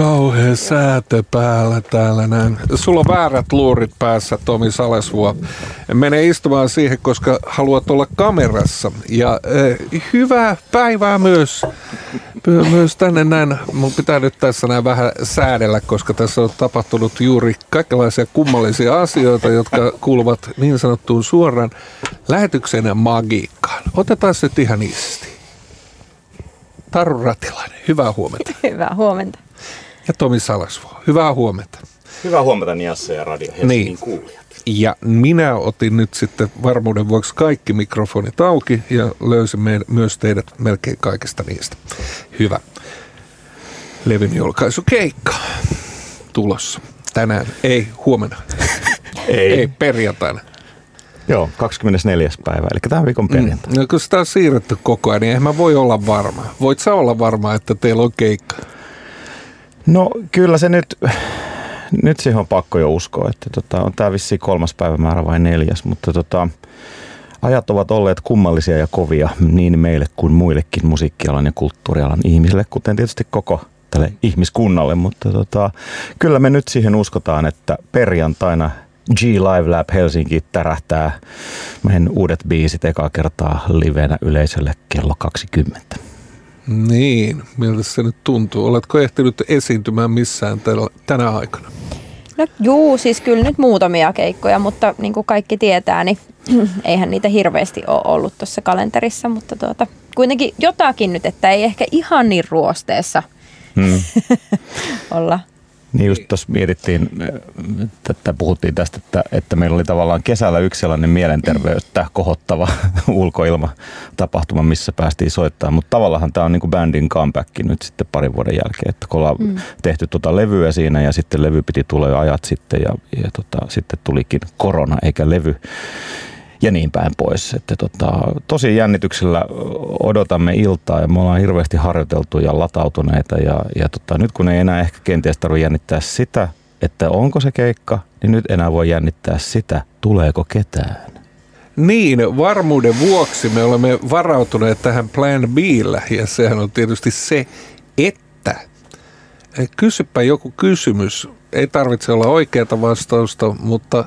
kauhea säätö päällä täällä näin. Sulla on väärät luurit päässä, Tomi Salesvuo. Mene istumaan siihen, koska haluat olla kamerassa. Ja eh, hyvää päivää myös, myös tänne näin. Mun pitää nyt tässä näin vähän säädellä, koska tässä on tapahtunut juuri kaikenlaisia kummallisia asioita, jotka kuuluvat niin sanottuun suoran lähetyksen magiikkaan. Otetaan se ihan iisisti. Taru Ratilainen, hyvää huomenta. Hyvää huomenta. Ja Tomi Salasvuo, hyvää huomenta. Hyvää huomenta Niassa ja Radio Helsingin niin. kuulijat. Ja minä otin nyt sitten varmuuden vuoksi kaikki mikrofonit auki ja löysin myös teidät melkein kaikesta niistä. Hyvä. Levin julkaisukeikka tulossa. Tänään, ei huomenna. ei. ei perjantaina. Joo, 24. päivä, eli tämän viikon mm. perjantai. Mm. No, kun sitä on siirretty koko ajan, niin eihän mä voi olla varma. Voit sä olla varma, että teillä on keikka? No kyllä se nyt, nyt siihen on pakko jo uskoa, että tota, on tämä vissi kolmas päivämäärä vai neljäs, mutta tota, ajat ovat olleet kummallisia ja kovia niin meille kuin muillekin musiikkialan ja kulttuurialan ihmisille, kuten tietysti koko tälle ihmiskunnalle, mutta tota, kyllä me nyt siihen uskotaan, että perjantaina – G Live Lab Helsinki tärähtää meidän uudet biisit ekaa kertaa livenä yleisölle kello 20. Niin, miltä se nyt tuntuu? Oletko ehtinyt esiintymään missään tänä aikana? No juu, siis kyllä nyt muutamia keikkoja, mutta niin kuin kaikki tietää, niin eihän niitä hirveästi ole ollut tuossa kalenterissa, mutta tuota, kuitenkin jotakin nyt, että ei ehkä ihan niin ruosteessa hmm. olla niin just tuossa mietittiin, että puhuttiin tästä, että, että meillä oli tavallaan kesällä yksi sellainen mielenterveyttä kohottava ulkoilma tapahtuma, missä päästiin soittamaan. Mutta tavallaan tämä on niin kuin bändin comeback nyt sitten parin vuoden jälkeen, että kun ollaan mm. tehty tuota levyä siinä ja sitten levy piti tulla jo ajat sitten ja, ja tota, sitten tulikin korona eikä levy ja niin päin pois. Että tota, tosi jännityksellä odotamme iltaa ja me ollaan hirveästi harjoiteltu ja latautuneita ja, ja tota, nyt kun ei enää ehkä kenties tarvitse jännittää sitä, että onko se keikka, niin nyt enää voi jännittää sitä, tuleeko ketään. Niin, varmuuden vuoksi me olemme varautuneet tähän Plan b ja sehän on tietysti se, että kysypä joku kysymys. Ei tarvitse olla oikeata vastausta, mutta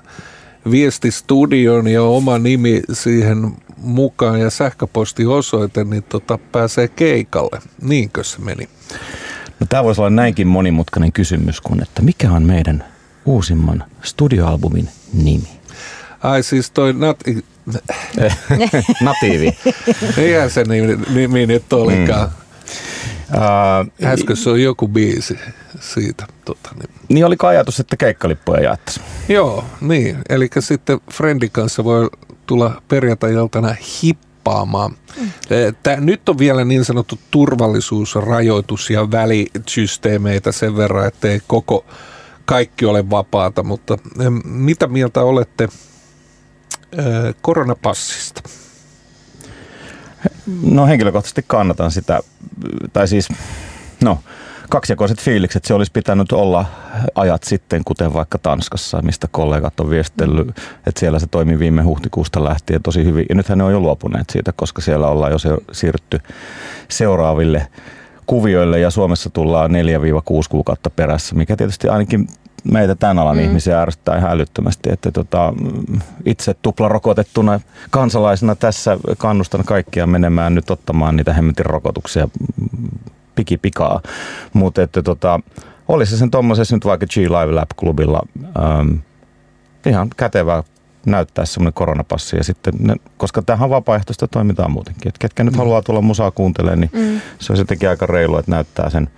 viesti studion ja oma nimi siihen mukaan ja sähköpostiosoite, niin tota, pääsee keikalle. Niinkö se meni? No, tämä voisi olla näinkin monimutkainen kysymys kuin, että mikä on meidän uusimman studioalbumin nimi? Ai siis toi nat... Natiivi. Eihän se nimi, nimi nyt olikaan. Mm. Uh, Äsken se on joku biisi siitä. Tota, niin. niin oli ajatus, että keikkalippuja jaettaisiin. Joo, niin. Eli sitten Friendin kanssa voi tulla perjantai-iltana hippaamaan. Mm. Tää, nyt on vielä niin sanottu turvallisuusrajoitus ja välisysteemeitä sen verran, että ei koko kaikki ole vapaata, mutta mitä mieltä olette koronapassista? No henkilökohtaisesti kannatan sitä, tai siis, no kaksijakoiset fiilikset. Se olisi pitänyt olla ajat sitten, kuten vaikka Tanskassa, mistä kollegat on viestellyt, että siellä se toimii viime huhtikuusta lähtien tosi hyvin. Ja nythän ne on jo luopuneet siitä, koska siellä ollaan jo siirrytty seuraaville kuvioille ja Suomessa tullaan 4-6 kuukautta perässä, mikä tietysti ainakin meitä tämän alan mm. ihmisiä ärsyttää ihan älyttömästi. Että tota, itse tuplarokotettuna kansalaisena tässä kannustan kaikkia menemään nyt ottamaan niitä hemmetin rokotuksia pikipikaa. Mutta että tota, olisi se sen tuommoisessa nyt vaikka G Live Lab-klubilla ähm, ihan kätevää näyttää semmoinen koronapassi. Ja sitten ne, koska tähän vapaaehtoista toimintaa muutenkin. Et ketkä nyt mm. haluaa tulla musaa kuuntelemaan, niin mm. se on sittenkin aika reilu, että näyttää sen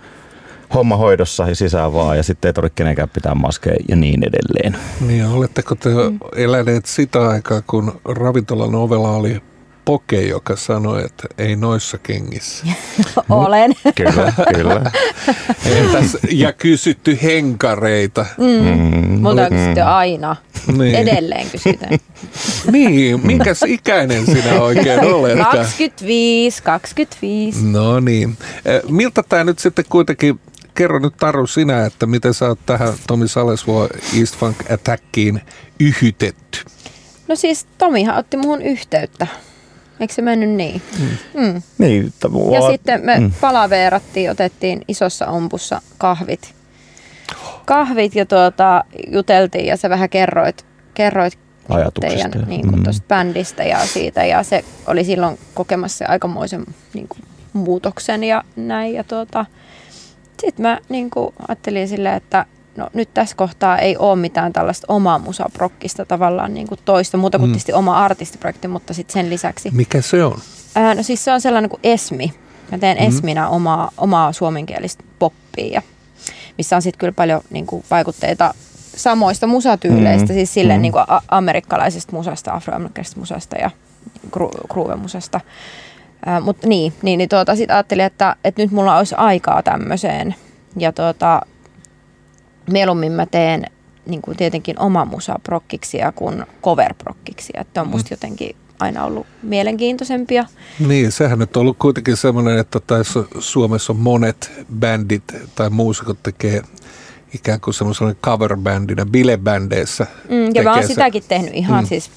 homma hoidossa ja sisään vaan ja sitten ei tarvitse kenenkään pitää maskeja ja niin edelleen. Niin, oletteko te mm. eläneet sitä aikaa, kun ravintolan ovella oli Poke, joka sanoi, että ei noissa kengissä. Olen. kyllä, kyllä. Entäs, ja kysytty henkareita. Mm. Mm. Multa on kysytty aina. Niin. Edelleen kysytään. niin, minkäs ikäinen sinä oikein olet? 25, 25. No niin. Miltä tämä nyt sitten kuitenkin kerro nyt Taru sinä, että miten sä oot tähän Tomi Salesvuo East Funk Attackiin yhytetty? No siis Tomihan otti muhun yhteyttä Eikö se mennyt niin? Mm. Mm. niin Ja sitten me mm. palaveerattiin, otettiin isossa ompussa kahvit. kahvit ja tuota, juteltiin ja sä vähän kerroit, kerroit Ajatuksista. teidän niin kuin, Mm. tosta bändistä ja siitä. Ja se oli silloin kokemassa aikamoisen niin kuin, muutoksen ja näin. Ja tuota, sitten mä niin kuin, ajattelin silleen, että no, nyt tässä kohtaa ei ole mitään tällaista omaa musaprokkista tavallaan niin kuin toista, muuta kuin Mm. tietysti oma artistiprojekti, mutta sitten sen lisäksi. Mikä se on? Ää, no siis se on sellainen kuin Esmi. Mä teen Mhm. Esminä omaa, omaa suomenkielistä poppia, ja missä on sitten kyllä paljon niin kuin, vaikutteita samoista musatyyleistä, Mhm. siis silleen Mhm. niin kuin a- amerikkalaisesta musasta, afroamerikkalaisesta musasta ja gru- groove-musasta. Mutta niin, niin, niin tuota, sitten ajattelin, että, että nyt mulla olisi aikaa tämmöiseen. Ja tuota, mieluummin mä teen niin kuin tietenkin oma musa prokkiksia kuin cover prokkiksia. Että on musta jotenkin aina ollut mielenkiintoisempia. Niin, sehän nyt on ollut kuitenkin semmoinen, että tässä Suomessa monet bändit tai muusikot tekee ikään kuin semmoisena coverbändinä bilebändeissä. Mm, ja mä oon se- sitäkin tehnyt ihan Mm. mm. siis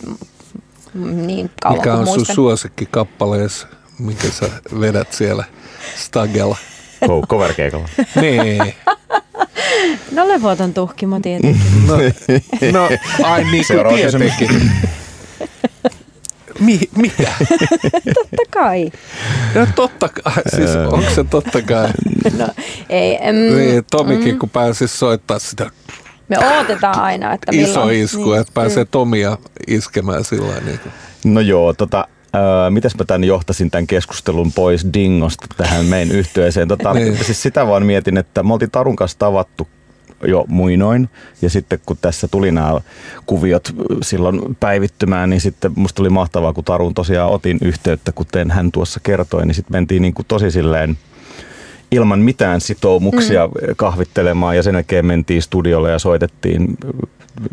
mm, niin kauan Mikä on sun muistan. suosikki kappaleessa, minkä sä vedät siellä Stagella? Cover-keikalla. niin. No levoton tuhkimo tietenkin. No, no ai niin kuin tietenkin. Mi, mitä? Totta kai. No totta kai, siis onko se totta kai? No, ei, em, Niin, Tomikin kun pääsisi soittaa sitä me odotetaan aina, että milloin. iso isku, Niin. että pääsee Tomia iskemään sillä lailla niin. No joo, tota, Öö, mitäs mä tämän johtasin tämän keskustelun pois Dingosta tähän meidän yhteiseen. Tota, Niin. siis sitä vaan mietin, että me oltiin Tarun kanssa tavattu jo muinoin. Ja sitten kun tässä tuli nämä kuviot silloin päivittymään, niin sitten musta oli mahtavaa, kun Tarun tosiaan otin yhteyttä, kuten hän tuossa kertoi, niin sitten mentiin niin kuin tosi silleen ilman mitään sitoumuksia mm. kahvittelemaan ja sen jälkeen mentiin studiolle ja soitettiin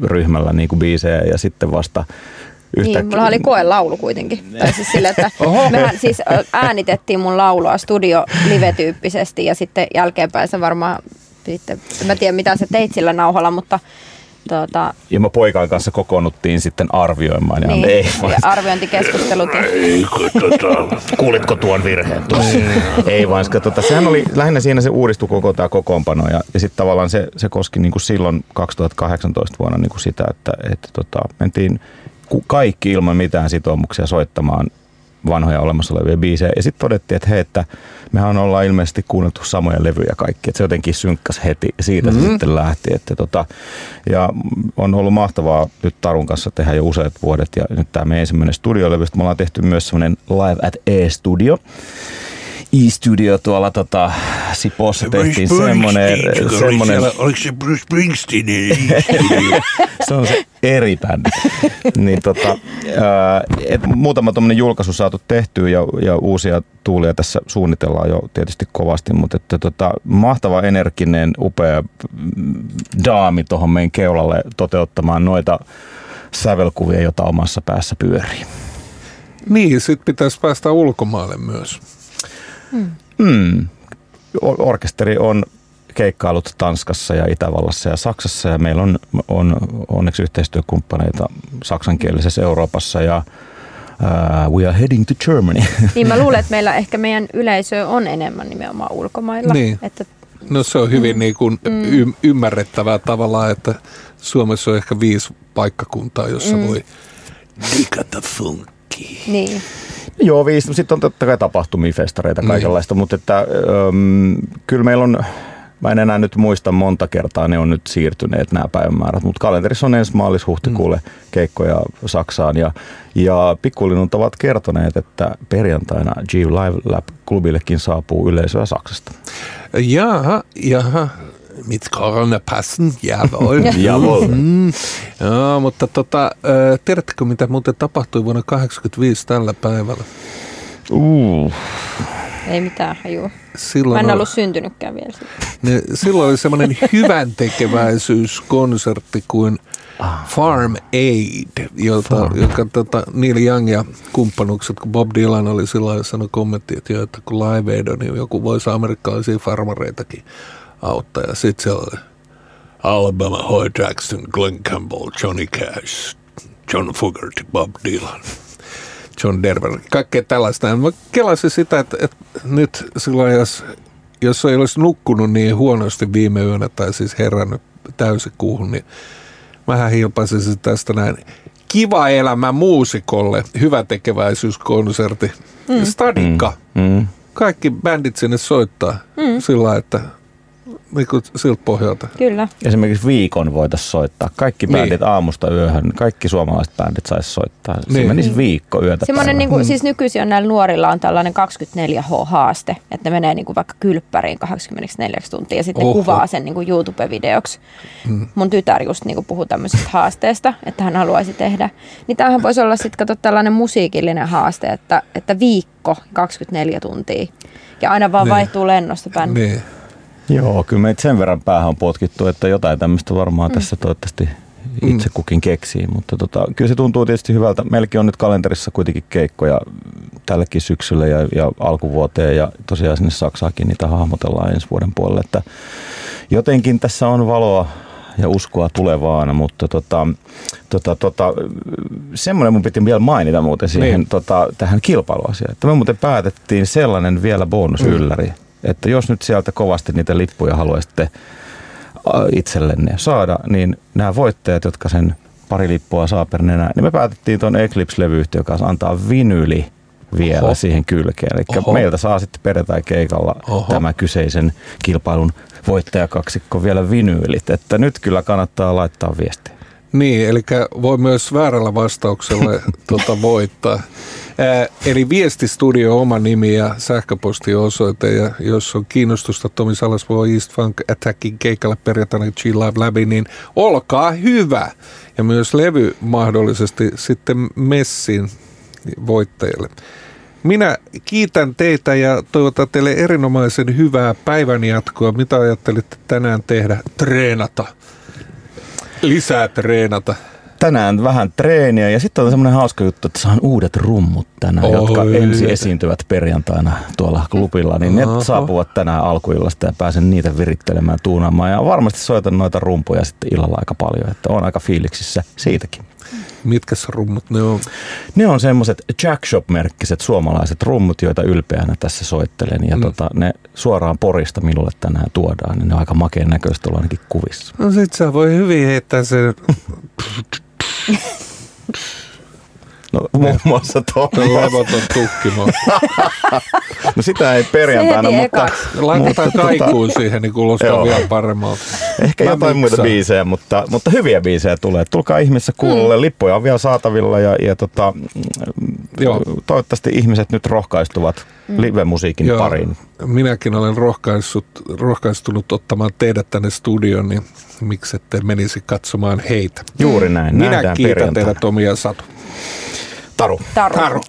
ryhmällä niin kuin biisejä ja sitten vasta yhtäkkiä. Niin, mulla oli koelaulu kuitenkin. Tai siis sille, että Oho. mehän siis äänitettiin mun laulua studio live-tyyppisesti ja sitten jälkeenpäin se varmaan sitten, en mä tiedä mitä sä teit sillä nauhalla, mutta tuota, Ja me poikaan kanssa kokoonnuttiin sitten arvioimaan. Ja niin, ei, vaan- ja arviointikeskustelut. Ja, kuulitko tuon virheen tuossa? ei vaan, koska tota, sehän oli lähinnä siinä se uudistui koko tämä kokoonpano ja, ja sitten tavallaan se, se koski niin kuin silloin 2018 vuonna niin kuin sitä, että, että tota, mentiin kaikki ilman mitään sitoumuksia soittamaan vanhoja olemassa olevia biisejä. Ja sitten todettiin, että hei, että mehän ollaan ilmeisesti kuunneltu samoja levyjä kaikki. Että se jotenkin synkkäs heti siitä mm-hmm. sitten lähti. Että tota, ja on ollut mahtavaa nyt Tarun kanssa tehdä jo useat vuodet. Ja nyt tämä meidän ensimmäinen studiolevy. Me ollaan tehty myös semmoinen Live at E-studio. E-studio tuolla tota, Sipossa tehtiin semmoinen, semmoinen Oliko se Bruce Springsteen? se on se eri bändi. niin tota, ää, et muutama tuommoinen julkaisu saatu tehtyä ja, ja uusia tuulia tässä suunnitellaan jo tietysti kovasti, mutta että tota, mahtava energinen, upea mm, daami tuohon meidän keulalle toteuttamaan noita sävelkuvia, jota omassa päässä pyörii. Niin, sit pitäisi päästä ulkomaille myös. Mm. Or- Orkesteri on keikkailut Tanskassa ja Itävallassa ja Saksassa ja meillä on, on onneksi yhteistyökumppaneita saksankielisessä Euroopassa ja uh, we are heading to Germany. niin mä luulen, että meillä ehkä meidän yleisö on enemmän nimenomaan ulkomailla. Niin. Että, No se on hyvin niin kuin y- ymmärrettävää tavallaan, että Suomessa on ehkä viisi paikkakuntaa, jossa voi Digata funky. niin. Joo, viisi. Sitten on totta kai tapahtumia, festareita, Niin. kaikenlaista, mutta että, öm, kyllä meillä on, mä en enää nyt muista monta kertaa, ne on nyt siirtyneet nämä päivämäärät, mutta kalenterissa on ensi maalis-huhtikuulle keikkoja Saksaan ja, ja pikkulinnut ovat kertoneet, että perjantaina G Live Lab klubillekin saapuu yleisöä Saksasta. Jaha, jaha. Mit Corona passen, jawohl. Jawohl. Mm. Joo, mutta tota, äh, tiedättekö mitä muuten tapahtui vuonna 1985 tällä päivällä? Uh, Ei mitään hajua. Mä Silloin, en oli- ollut syntynytkään vielä. ne, silloin oli semmoinen hyvän tekeväisyyskonsertti kuin Farm Aid, jota, joka tota, Neil Young ja kumppanukset, kun Bob Dylan oli silloin sanonut kommentti, että, joo, että kun Live Aid on, niin joku voisi amerikkalaisia farmareitakin auttaa. Ja sitten siellä oli Alabama, Hoy Jackson, Glenn Campbell, Johnny Cash, John Fogerty, Bob Dylan. John Denver, kaikkea tällaista. Mä kelasin sitä, että, että nyt silloin, jos, jos ei olisi nukkunut niin huonosti viime yönä tai siis herännyt täysikuuhun, niin vähän hilpaisin tästä näin. Kiva elämä muusikolle, hyvä tekeväisyyskonsertti. Mm. Stadikka. Mm. Mm. Kaikki bändit sinne soittaa mm. sillä että niin kuin siltä pohjalta. Kyllä. Esimerkiksi viikon voitaisiin soittaa. Kaikki bändit niin. aamusta yöhön, kaikki suomalaiset bändit saisi soittaa. Niin. Se menisi viikko yötä Semmoinen, niin kuin, siis nykyisin on näillä nuorilla on tällainen 24H-haaste, että ne menee niin kuin vaikka kylppäriin 24 tuntia ja sitten ne kuvaa sen niin kuin YouTube-videoksi. Mm. Mun tytär just niin kuin puhuu tämmöisestä haasteesta, että hän haluaisi tehdä. Niin tämähän voisi olla sitten tällainen musiikillinen haaste, että, että viikko 24 tuntia. Ja aina vaan niin. vaihtuu lennosta bändi. Niin. Joo, kyllä meitä sen verran päähän on potkittu, että jotain tämmöistä varmaan mm. tässä toivottavasti itse mm. kukin keksii, mutta tota, kyllä se tuntuu tietysti hyvältä. Meilläkin on nyt kalenterissa kuitenkin keikkoja tällekin syksylle ja, ja alkuvuoteen ja tosiaan sinne Saksaakin niitä hahmotellaan ensi vuoden puolelle, että jotenkin tässä on valoa ja uskoa tulevaan, mutta tota, tota, tota, semmoinen mun piti vielä mainita muuten siihen niin. tota, tähän kilpailuasiaan, että me muuten päätettiin sellainen vielä bonusylläri, mm että jos nyt sieltä kovasti niitä lippuja haluaisitte itsellenne saada, niin nämä voittajat, jotka sen pari lippua saa per nenä, niin me päätettiin tuon Eclipse-levyyhtiön kanssa antaa vinyli vielä Oho. siihen kylkeen. Eli Oho. meiltä saa sitten perjantai-keikalla Oho. tämä kyseisen kilpailun voittajakaksikko vielä vinyylit. Että nyt kyllä kannattaa laittaa viestiä. Niin, eli voi myös väärällä vastauksella tuota voittaa. Ää, eli viestistudio oma nimi ja sähköpostiosoite. Ja jos on kiinnostusta Tomi Salasvuo East Funk Attackin keikalle perjantaina Chill Live läpi, niin olkaa hyvä. Ja myös levy mahdollisesti sitten messin voittajille. Minä kiitän teitä ja toivotan teille erinomaisen hyvää päivänjatkoa. Mitä ajattelitte tänään tehdä? Treenata. Lisää treenata tänään vähän treeniä ja sitten on semmoinen hauska juttu, että saan uudet rummut tänään, Oi. jotka ensi esiintyvät perjantaina tuolla klubilla, niin Oho. ne saapuvat tänään alkuillasta ja pääsen niitä virittelemään, tuunaamaan ja varmasti soitan noita rumpuja sitten illalla aika paljon, että on aika fiiliksissä siitäkin. Mitkä rummut ne on? Ne on semmoiset Jackshop-merkkiset suomalaiset rummut, joita ylpeänä tässä soittelen. Ja mm. tota, ne suoraan Porista minulle tänään tuodaan, niin ne on aika makeen näköistä olla ainakin kuvissa. No sit sä voi hyvin heittää sen No muun muassa tuo. Levoton tukkimo. no sitä ei perjantaina, mutta... Laitetaan kaikuun tota, siihen, niin kuulostaa vielä paremmalta. Ehkä Mä jotain muita biisejä, mutta, mutta hyviä biisejä tulee. Tulkaa ihmissä kuulolle. Mm. Lippuja on vielä saatavilla ja, ja tota, Joo. toivottavasti ihmiset nyt rohkaistuvat mm. live-musiikin Joo. pariin. Minäkin olen rohkaissut, rohkaistunut ottamaan teidät tänne studioon, niin miksi ette menisi katsomaan heitä. Juuri näin. Minä kiitän teidät omia Satu. Taru. Taru. Taru.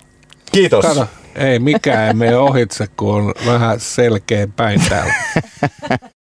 Kiitos. Kato, ei mikään ei mene ohitse, kun on vähän selkeä päin täällä.